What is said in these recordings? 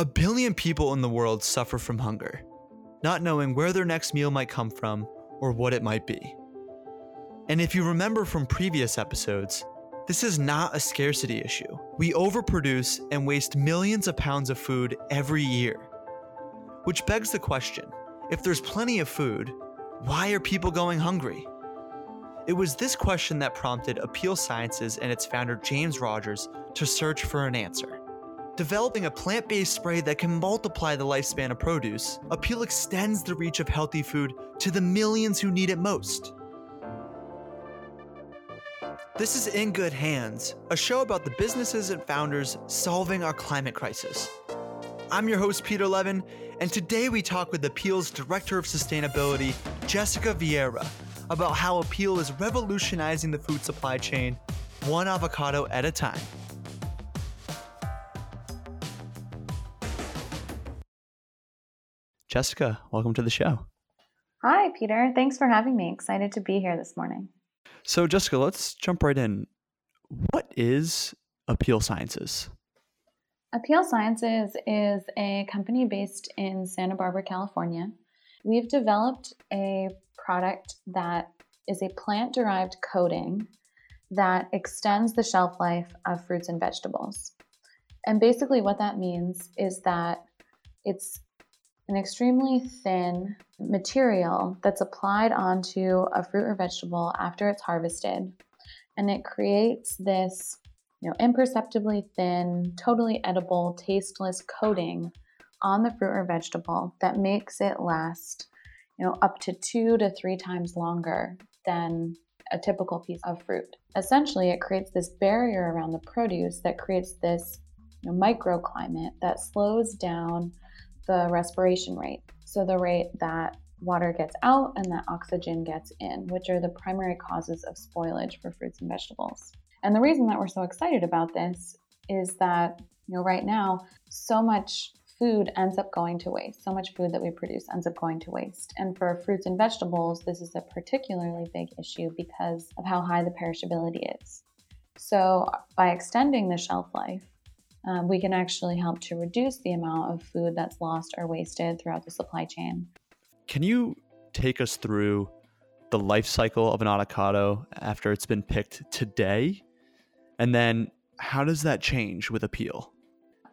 A billion people in the world suffer from hunger, not knowing where their next meal might come from or what it might be. And if you remember from previous episodes, this is not a scarcity issue. We overproduce and waste millions of pounds of food every year. Which begs the question if there's plenty of food, why are people going hungry? It was this question that prompted Apeel Sciences and its founder James Rogers to search for an answer. Developing a plant based spray that can multiply the lifespan of produce, Apeel extends the reach of healthy food to the millions who need it most. This is In Good Hands, a show about the businesses and founders solving our climate crisis. I'm your host, Peter Levin, and today we talk with Apeel's Director of Sustainability, Jessica Vieira, about how Apeel is revolutionizing the food supply chain, one avocado at a time. Jessica, welcome to the show. Hi, Peter. Thanks for having me. Excited to be here this morning. So, Jessica, let's jump right in. What is Apeel Sciences? Apeel Sciences is a company based in Santa Barbara, California. We've developed a product that is a plant derived coating that extends the shelf life of fruits and vegetables. And basically, what that means is that it's an extremely thin material that's applied onto a fruit or vegetable after it's harvested. And it creates this you know, imperceptibly thin, totally edible, tasteless coating on the fruit or vegetable that makes it last, you know, up to two to three times longer than a typical piece of fruit. Essentially, it creates this barrier around the produce that creates this you know, microclimate that slows down the respiration rate. So, the rate that water gets out and that oxygen gets in, which are the primary causes of spoilage for fruits and vegetables. And the reason that we're so excited about this is that, you know, right now, so much food ends up going to waste. So much food that we produce ends up going to waste. And for fruits and vegetables, this is a particularly big issue because of how high the perishability is. So, by extending the shelf life, um, we can actually help to reduce the amount of food that's lost or wasted throughout the supply chain. Can you take us through the life cycle of an avocado after it's been picked today? And then how does that change with Apeel?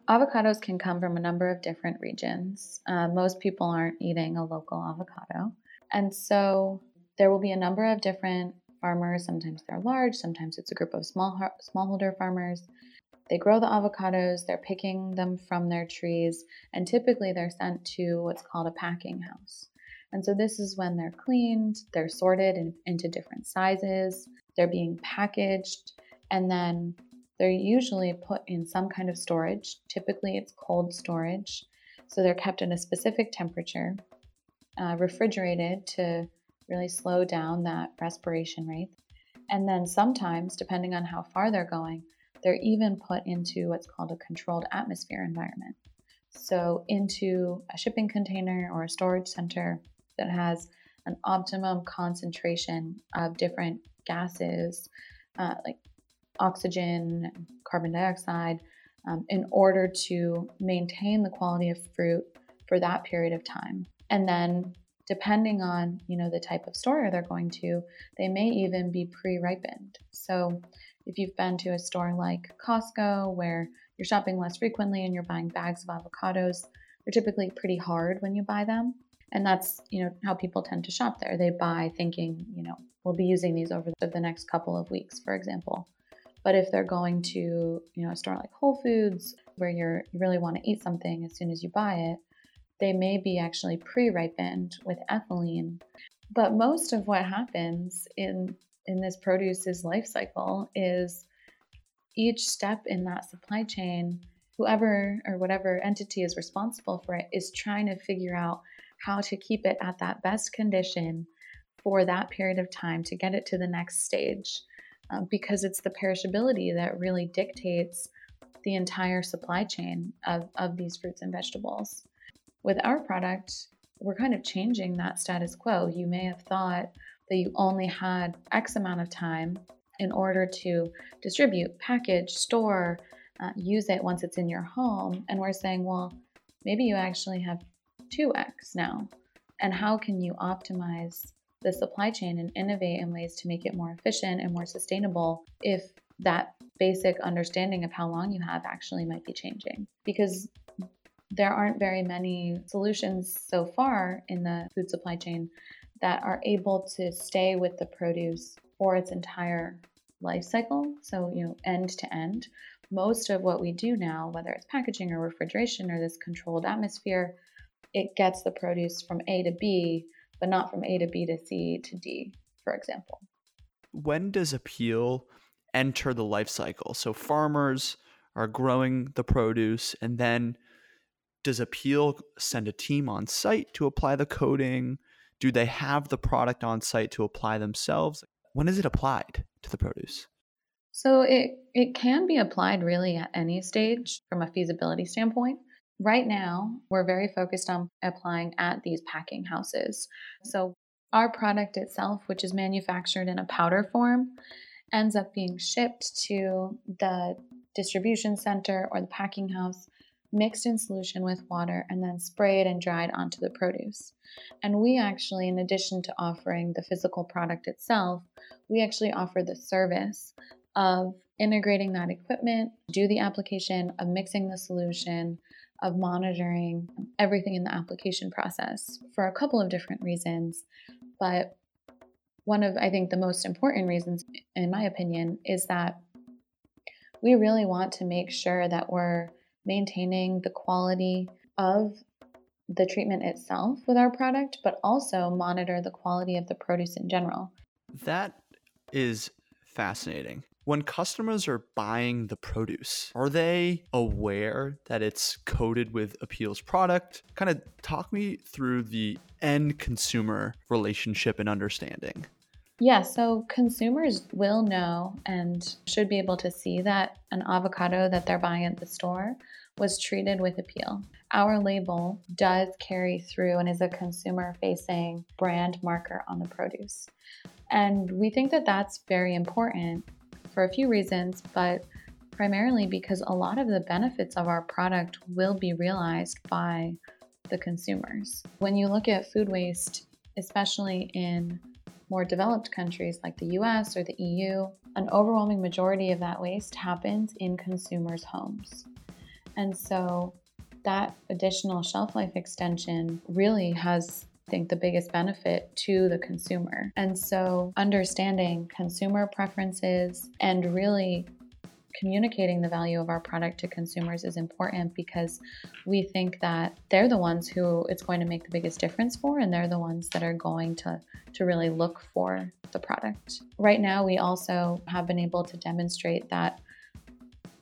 Avocados can come from a number of different regions. Uh, most people aren't eating a local avocado. And so there will be a number of different farmers. Sometimes they're large, sometimes it's a group of small smallholder farmers. They grow the avocados, they're picking them from their trees, and typically they're sent to what's called a packing house. And so this is when they're cleaned, they're sorted in, into different sizes, they're being packaged, and then they're usually put in some kind of storage. Typically, it's cold storage. So they're kept in a specific temperature, uh, refrigerated to really slow down that respiration rate. And then sometimes, depending on how far they're going, they're even put into what's called a controlled atmosphere environment. So, into a shipping container or a storage center that has an optimum concentration of different gases, uh, like oxygen, carbon dioxide, um, in order to maintain the quality of fruit for that period of time. And then depending on you know the type of store they're going to they may even be pre-ripened so if you've been to a store like costco where you're shopping less frequently and you're buying bags of avocados they're typically pretty hard when you buy them. And that's you know how people tend to shop there. They buy thinking you know we'll be using these over the next couple of weeks for example. But if they're going to, you know, a store like Whole Foods where you're you really want to eat something as soon as you buy it, they may be actually pre-ripened with ethylene. But most of what happens in in this produce's life cycle is each step in that supply chain, whoever or whatever entity is responsible for it is trying to figure out how to keep it at that best condition for that period of time to get it to the next stage uh, because it's the perishability that really dictates the entire supply chain of, of these fruits and vegetables. With our product, we're kind of changing that status quo. You may have thought that you only had X amount of time in order to distribute, package, store, uh, use it once it's in your home. And we're saying, well, maybe you actually have 2x now. And how can you optimize the supply chain and innovate in ways to make it more efficient and more sustainable if that basic understanding of how long you have actually might be changing? Because there aren't very many solutions so far in the food supply chain that are able to stay with the produce for its entire life cycle. So, you know, end to end. Most of what we do now, whether it's packaging or refrigeration or this controlled atmosphere, it gets the produce from A to B, but not from A to B to C to D, for example. When does Apeel enter the life cycle? So, farmers are growing the produce and then does Apeel send a team on site to apply the coating? Do they have the product on site to apply themselves? When is it applied to the produce? So it, it can be applied really at any stage from a feasibility standpoint. Right now, we're very focused on applying at these packing houses. So our product itself, which is manufactured in a powder form, ends up being shipped to the distribution center or the packing house mixed in solution with water, and then sprayed and dried onto the produce. And we actually, in addition to offering the physical product itself, we actually offer the service of integrating that equipment, do the application, of mixing the solution, of monitoring everything in the application process for a couple of different reasons. But one of, I think, the most important reasons, in my opinion, is that we really want to make sure that we're maintaining the quality of the treatment itself with our product, but also monitor the quality of the produce in general. That is fascinating. When customers are buying the produce, are they aware that it's coated with Apeel's product? Kind of talk me through the end consumer relationship and understanding. Yeah, so consumers will know and should be able to see that an avocado that they're buying at the store was treated with Apeel. Our label does carry through and is a consumer facing brand marker on the produce. And we think that that's very important for a few reasons, but primarily because a lot of the benefits of our product will be realized by the consumers. When you look at food waste, especially in more developed countries like the US or the EU, an overwhelming majority of that waste happens in consumers' homes. And so that additional shelf life extension really has I think the biggest benefit to the consumer. And so understanding consumer preferences and really communicating the value of our product to consumers is important because we think that they're the ones who it's going to make the biggest difference for and they're the ones that are going to to really look for the product. Right now we also have been able to demonstrate that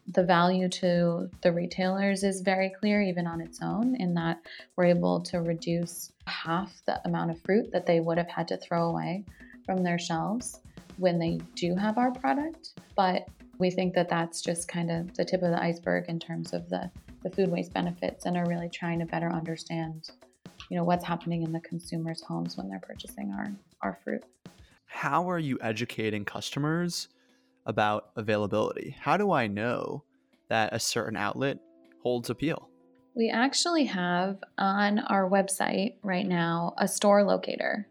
the value to the retailers is very clear, even on its own, in that we're able to reduce half the amount of fruit that they would have had to throw away from their shelves when they do have our product. But we think that that's just kind of the tip of the iceberg in terms of the, the food waste benefits and are really trying to better understand you know what's happening in the consumers homes when they're purchasing our our fruit how are you educating customers about availability? How do I know that a certain outlet holds Apeel? We actually have on our website right now a store locator.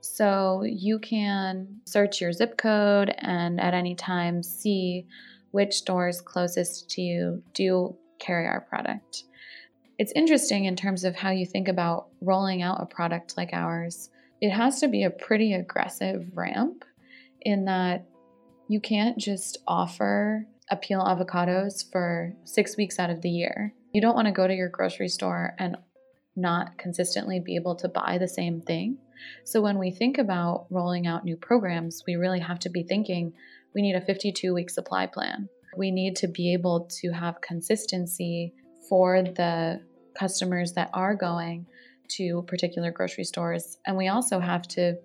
So you can search your zip code and at any time see which stores closest to you do carry our product. It's interesting in terms of how you think about rolling out a product like ours. It has to be a pretty aggressive ramp in that you can't just offer Apeel avocados for six weeks out of the year. You don't want to go to your grocery store and not consistently be able to buy the same thing. So, when we think about rolling out new programs, we really have to be thinking we need a 52 week supply plan. We need to be able to have consistency for the customers that are going to particular grocery stores. And we also have to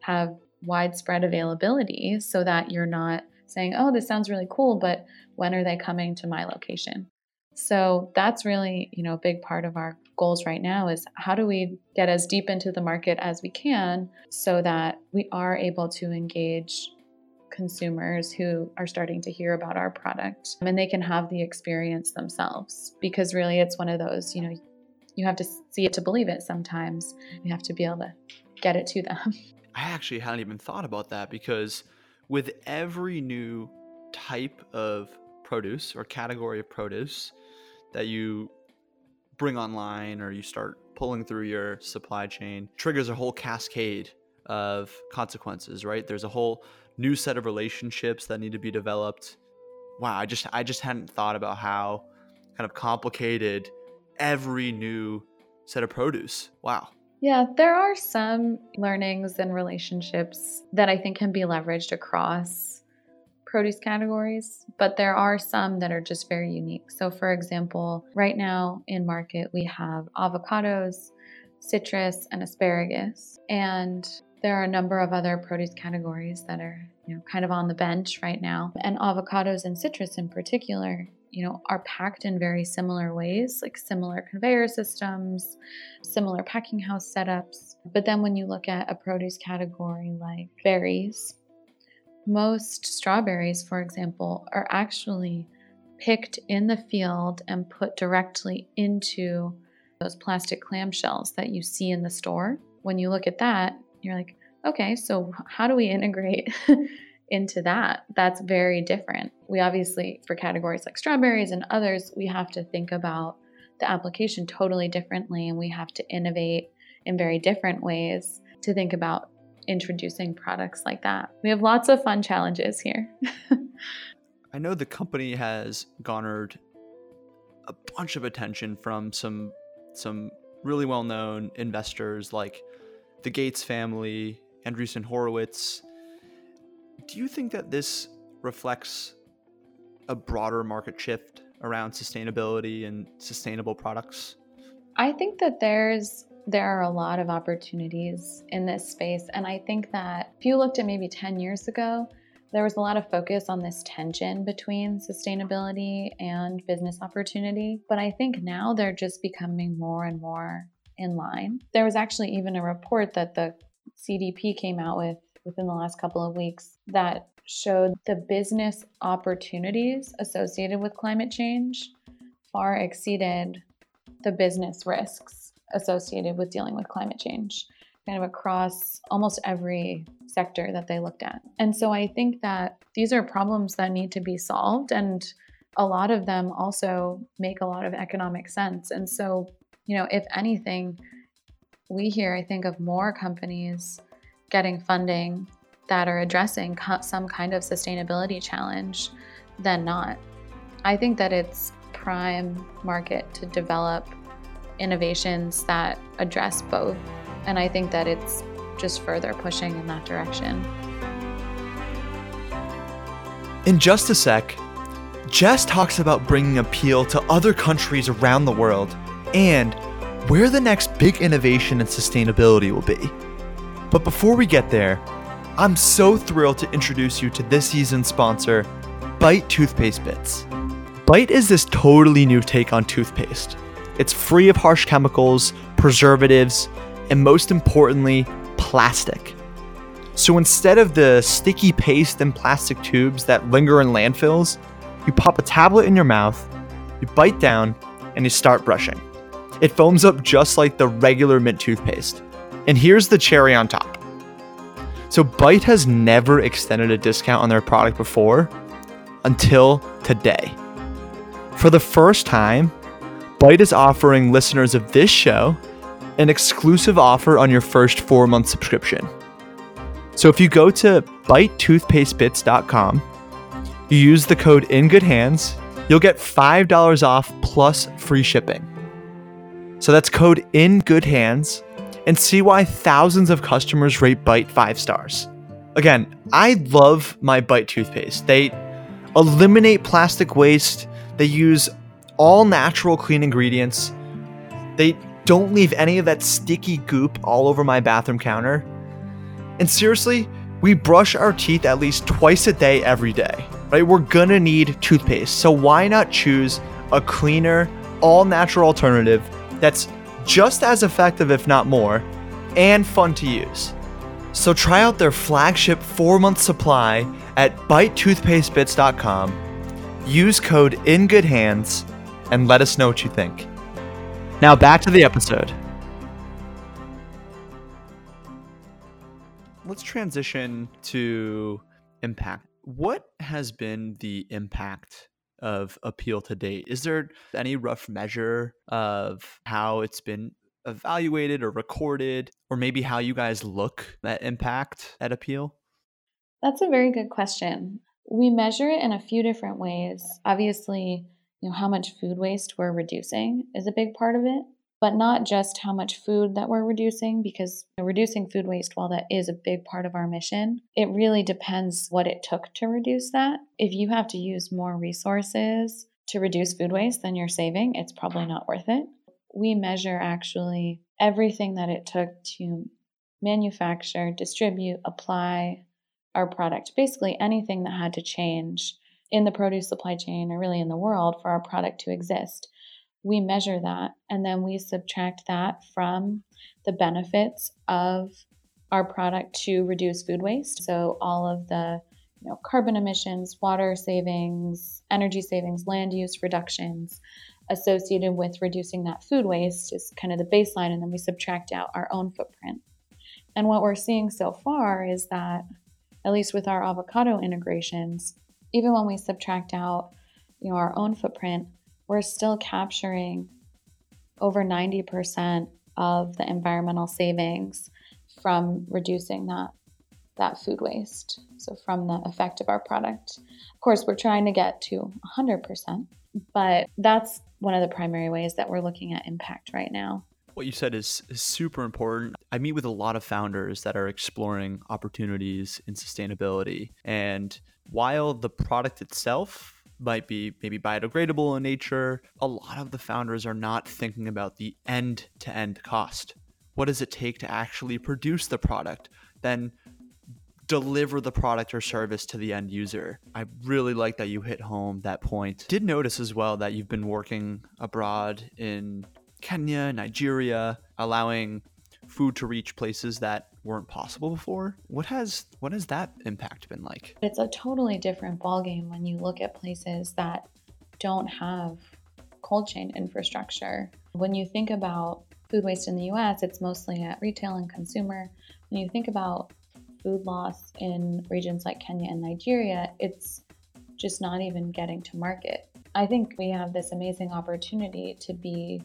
have widespread availability so that you're not saying, oh, this sounds really cool, but when are they coming to my location? So that's really, you know, a big part of our goals right now is how do we get as deep into the market as we can so that we are able to engage consumers who are starting to hear about our product and they can have the experience themselves because really it's one of those, you know, you have to see it to believe it sometimes. You have to be able to get it to them. I actually hadn't even thought about that because with every new type of produce or category of produce that you bring online or you start pulling through your supply chain triggers a whole cascade of consequences, right? There's a whole new set of relationships that need to be developed. Wow, I just I just hadn't thought about how kind of complicated every new set of produce. Wow. Yeah, there are some learnings and relationships that I think can be leveraged across produce categories, but there are some that are just very unique. So, for example, right now in market, we have avocados, citrus, and asparagus. And there are a number of other produce categories that are, you know, kind of on the bench right now. And avocados and citrus in particular, you know, are packed in very similar ways, like similar conveyor systems, similar packing house setups. But then when you look at a produce category like berries, most strawberries, for example, are actually picked in the field and put directly into those plastic clamshells that you see in the store. When you look at that, you're like, okay, so how do we integrate into that? That's very different. We obviously, for categories like strawberries and others, we have to think about the application totally differently and we have to innovate in very different ways to think about introducing products like that. We have lots of fun challenges here. I know the company has garnered a bunch of attention from some some really well-known investors like the Gates family, Andreessen Horowitz. Do you think that this reflects a broader market shift around sustainability and sustainable products? I think that there's there are a lot of opportunities in this space. And I think that if you looked at maybe 10 years ago, there was a lot of focus on this tension between sustainability and business opportunity. But I think now they're just becoming more and more in line. There was actually even a report that the CDP came out with within the last couple of weeks that showed the business opportunities associated with climate change far exceeded the business risks associated with dealing with climate change, kind of across almost every sector that they looked at. And so I think that these are problems that need to be solved. And a lot of them also make a lot of economic sense. And so, you know, if anything, we hear, I think, of more companies getting funding that are addressing some kind of sustainability challenge than not. I think that it's prime market to develop innovations that address both. And I think that it's just further pushing in that direction. In just a sec, Jess talks about bringing Apeel to other countries around the world and where the next big innovation in sustainability will be. But before we get there, I'm so thrilled to introduce you to this season's sponsor, Bite Toothpaste Bits. Bite is this totally new take on toothpaste it's free of harsh chemicals, preservatives, and most importantly, plastic. So instead of the sticky paste and plastic tubes that linger in landfills, you pop a tablet in your mouth, you bite down, and you start brushing. It foams up just like the regular mint toothpaste. And here's the cherry on top. So Bite has never extended a discount on their product before until today. For the first time, Bite is offering listeners of this show an exclusive offer on your first four month subscription. So if you go to bitetoothpastebits.com, you use the code in good hands, you'll get $5 off plus free shipping. So that's code in good hands and see why thousands of customers rate Bite 5 stars. Again, I love my Bite toothpaste. They eliminate plastic waste, they use all natural clean ingredients. They don't leave any of that sticky goop all over my bathroom counter. And seriously, we brush our teeth at least twice a day every day, right? We're gonna need toothpaste. So why not choose a cleaner, all natural alternative that's just as effective, if not more, and fun to use? So try out their flagship four month supply at bitetoothpastebits.com. Use code INGOODHANDS and let us know what you think. Now back to the episode. Let's transition to impact. What has been the impact of Apeel to date? Is there any rough measure of how it's been evaluated or recorded, or maybe how you guys look at impact at Apeel? That's a very good question. We measure it in a few different ways. Obviously, you know, how much food waste we're reducing is a big part of it, but not just how much food that we're reducing, because reducing food waste, while that is a big part of our mission, it really depends what it took to reduce that. If you have to use more resources to reduce food waste than you're saving, it's probably not worth it. We measure actually everything that it took to manufacture, distribute, apply our product, basically anything that had to change in the produce supply chain or really in the world for our product to exist. We measure that and then we subtract that from the benefits of our product to reduce food waste. So all of the you know, carbon emissions, water savings, energy savings, land use reductions associated with reducing that food waste is kind of the baseline, and then we subtract out our own footprint. And what we're seeing so far is that, at least with our avocado integrations, even when we subtract out you know our own footprint we're still capturing over 90% of the environmental savings from reducing that that food waste. So from the effect of our product. Of course we're trying to get to 100% but that's one of the primary ways that we're looking at impact right now what you said is, super important. I meet with a lot of founders that are exploring opportunities in sustainability. And while the product itself might be maybe biodegradable in nature, a lot of the founders are not thinking about the end to end cost. What does it take to actually produce the product? Then deliver the product or service to the end user. I really like that you hit home that point. Did notice as well that you've been working abroad in Kenya, Nigeria, allowing food to reach places that weren't possible before. What has what has that impact been like? It's a totally different ballgame when you look at places that don't have cold chain infrastructure. When you think about food waste in the US, it's mostly at retail and consumer. When you think about food loss in regions like Kenya and Nigeria, it's just not even getting to market. I think we have this amazing opportunity to be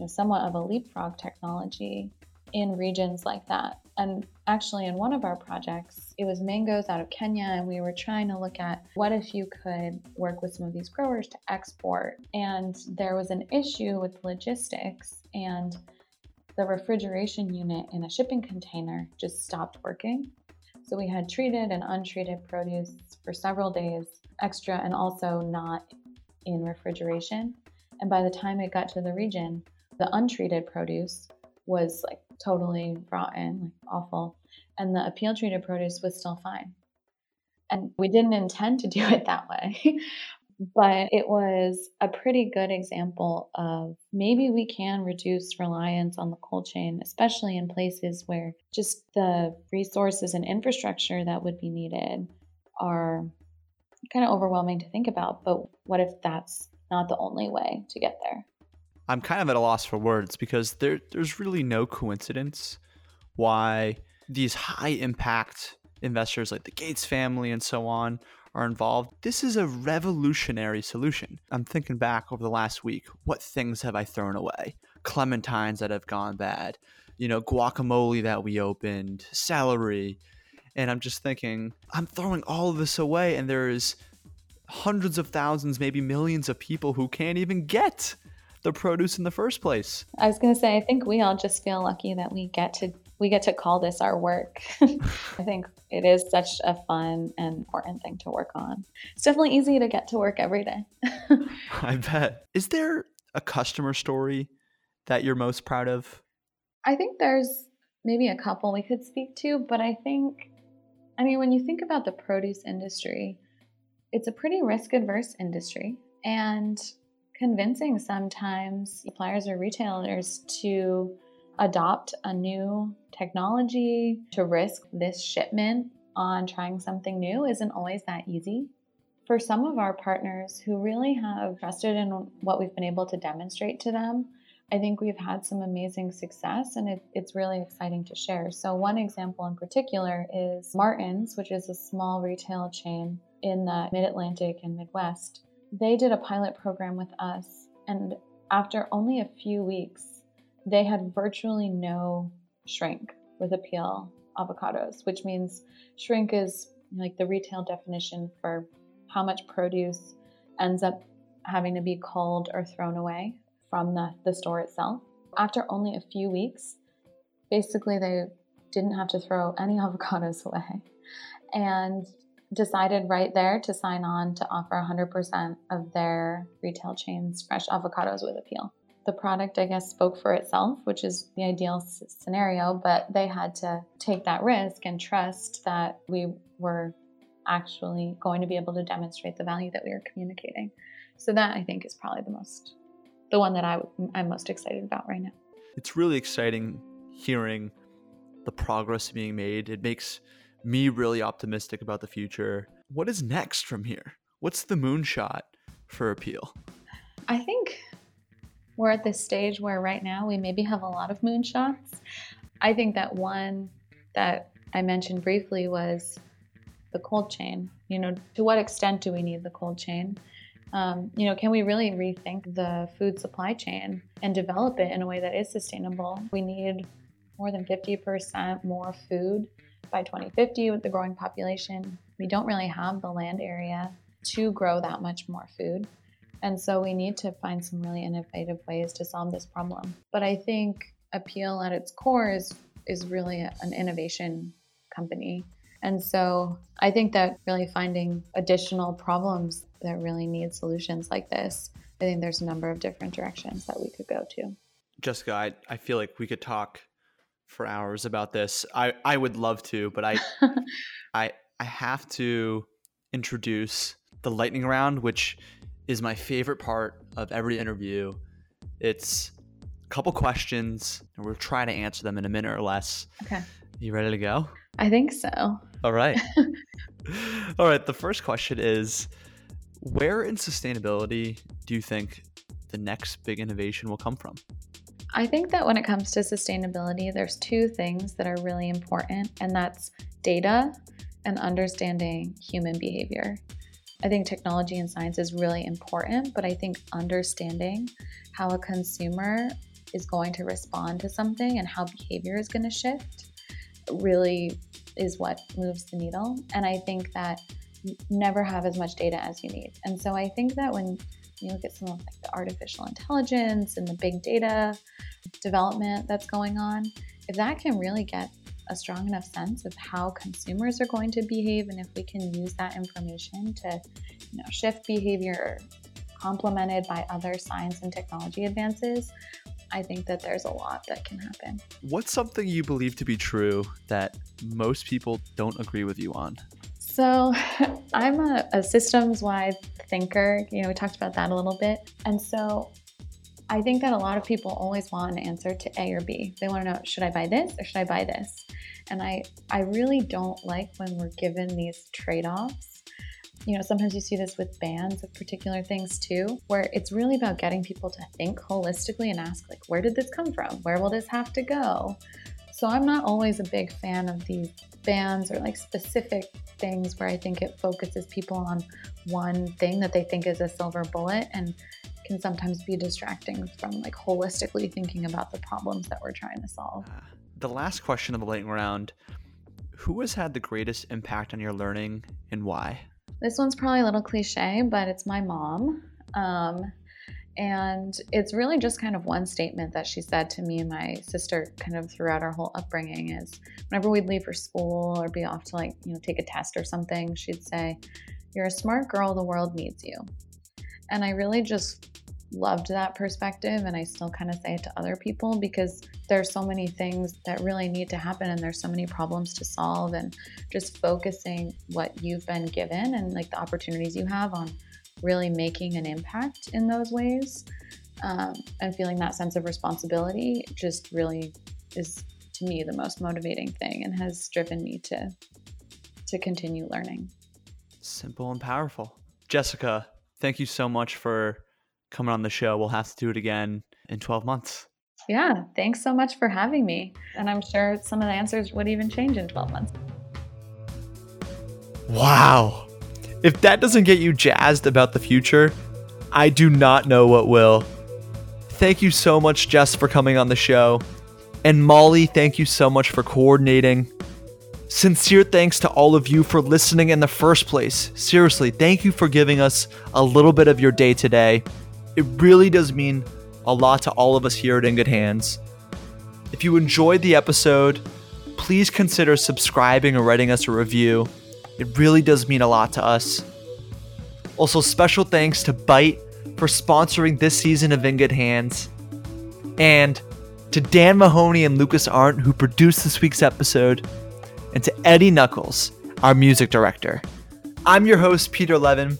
know, somewhat of a leapfrog technology in regions like that. And actually, in one of our projects, it was mangoes out of Kenya, and we were trying to look at what if you could work with some of these growers to export. And there was an issue with logistics, and the refrigeration unit in a shipping container just stopped working. So we had treated and untreated produce for several days extra and also not in refrigeration. And by the time it got to the region, the untreated produce was like totally rotten, like awful, and the Apeel treated produce was still fine. And we didn't intend to do it that way, but it was a pretty good example of maybe we can reduce reliance on the cold chain, especially in places where just the resources and infrastructure that would be needed are kind of overwhelming to think about. But what if that's not the only way to get there? I'm kind of at a loss for words because there there's really no coincidence why these high impact investors like the Gates family and so on are involved. This is a revolutionary solution. I'm thinking back over the last week, what things have I thrown away? Clementines that have gone bad, you know, guacamole that we opened, celery. And I'm just thinking, I'm throwing all of this away and there is hundreds of thousands, maybe millions of people who can't even get the produce in the first place. I was going to say, I think we all just feel lucky that we get to we get to call this our work. I think it is such a fun and important thing to work on. It's definitely easy to get to work every day. I bet. Is there a customer story that you're most proud of? I think there's maybe a couple we could speak to, but I think, I mean, when you think about the produce industry, it's a pretty risk adverse industry. And convincing sometimes suppliers or retailers to adopt a new technology, to risk this shipment on trying something new isn't always that easy. For some of our partners who really have trusted in what we've been able to demonstrate to them, I think we've had some amazing success and it, it's really exciting to share. So, one example in particular is Martin's, which is a small retail chain in the mid Atlantic and Midwest. They did a pilot program with us, and after only a few weeks, they had virtually no shrink with Apeel avocados, which means shrink is like the retail definition for how much produce ends up having to be culled or thrown away from the, the store itself. After only a few weeks, basically they didn't have to throw any avocados away and decided right there to sign on to offer 100% of their retail chains fresh avocados with Apeel. The product, I guess, spoke for itself, which is the ideal scenario, but they had to take that risk and trust that we were actually going to be able to demonstrate the value that we were communicating. So that I think is probably the most, the one that I, I'm most excited about right now. It's really exciting hearing the progress being made. It makes me really optimistic about the future. What is next from here? What's the moonshot for Apeel? I think we're at this stage where right now we maybe have a lot of moonshots. I think that one that I mentioned briefly was the cold chain. You know, to what extent do we need the cold chain? Um, you know, can we really rethink the food supply chain and develop it in a way that is sustainable? We need more than 50% more food by 2050 with the growing population. We don't really have the land area to grow that much more food. And so we need to find some really innovative ways to solve this problem. But I think Apeel at its core is, is really an innovation company. And so I think that really finding additional problems that really need solutions like this, I think there's a number of different directions that we could go to. Jessica, I, I feel like we could talk for hours about this. I, I would love to, but I I I have to introduce the lightning round, which is my favorite part of every interview. It's a couple questions, and we'll try to answer them in a minute or less. Okay. You ready to go? I think so. All right. All right. The first question is Where in sustainability do you think the next big innovation will come from? I think that when it comes to sustainability, there's two things that are really important, and that's data and understanding human behavior. I think technology and science is really important, but I think understanding how a consumer is going to respond to something and how behavior is going to shift really is what moves the needle. And I think that never have as much data as you need. And so I think that when you look at some of like the artificial intelligence and the big data development that's going on, if that can really get a strong enough sense of how consumers are going to behave and if we can use that information to you know shift behavior complemented by other science and technology advances I think that there's a lot that can happen. What's something you believe to be true that most people don't agree with you on? So, I'm a, a systems wide thinker. You know, we talked about that a little bit. And so, I think that a lot of people always want an answer to A or B. They want to know, should I buy this or should I buy this? And I, I really don't like when we're given these trade offs you know, sometimes you see this with bans of particular things too, where it's really about getting people to think holistically and ask, like, where did this come from? Where will this have to go? So I'm not always a big fan of these bans or like specific things where I think it focuses people on one thing that they think is a silver bullet and can sometimes be distracting from like holistically thinking about the problems that we're trying to solve. Uh, the last question of the lightning round Who has had the greatest impact on your learning and why? This one's probably a little cliche, but it's my mom. Um, and it's really just kind of one statement that she said to me and my sister kind of throughout our whole upbringing is whenever we'd leave for school or be off to like, you know, take a test or something, she'd say, You're a smart girl, the world needs you. And I really just loved that perspective and I still kind of say it to other people because there's so many things that really need to happen and there's so many problems to solve and just focusing what you've been given and like the opportunities you have on really making an impact in those ways um, and feeling that sense of responsibility just really is to me the most motivating thing and has driven me to to continue learning simple and powerful jessica thank you so much for coming on the show. We'll have to do it again. in 12 months. Yeah, thanks so much for having me. And I'm sure some of the answers would even change in 12 months. Wow. If that doesn't get you jazzed about the future, I do not know what will. Thank you so much, Jess, for coming on the show. And Molly, thank you so much for coordinating. Sincere thanks to all of you for listening in the first place. Seriously, thank you for giving us a little bit of your day today. It really does mean a lot to all of us here at In Good Hands. If you enjoyed the episode, please consider subscribing or writing us a review. It really does mean a lot to us. Also, special thanks to Bite for sponsoring this season of In Good Hands. And to Dan Mahoney and Lucas Arndt, who produced this week's episode, and to Eddie Knuckles, our music director. I'm your host, Peter Levin,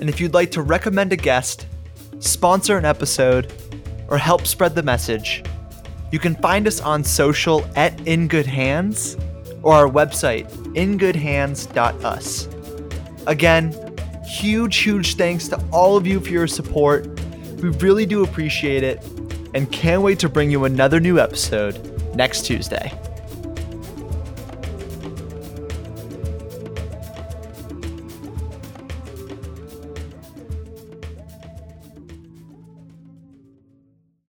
and if you'd like to recommend a guest, sponsor an episode, or help spread the message, you can find us on social at In Good Hands or our website, ingoodhands.us. Again, huge, huge thanks to all of you for your support. We really do appreciate it and can't wait to bring you another new episode next Tuesday.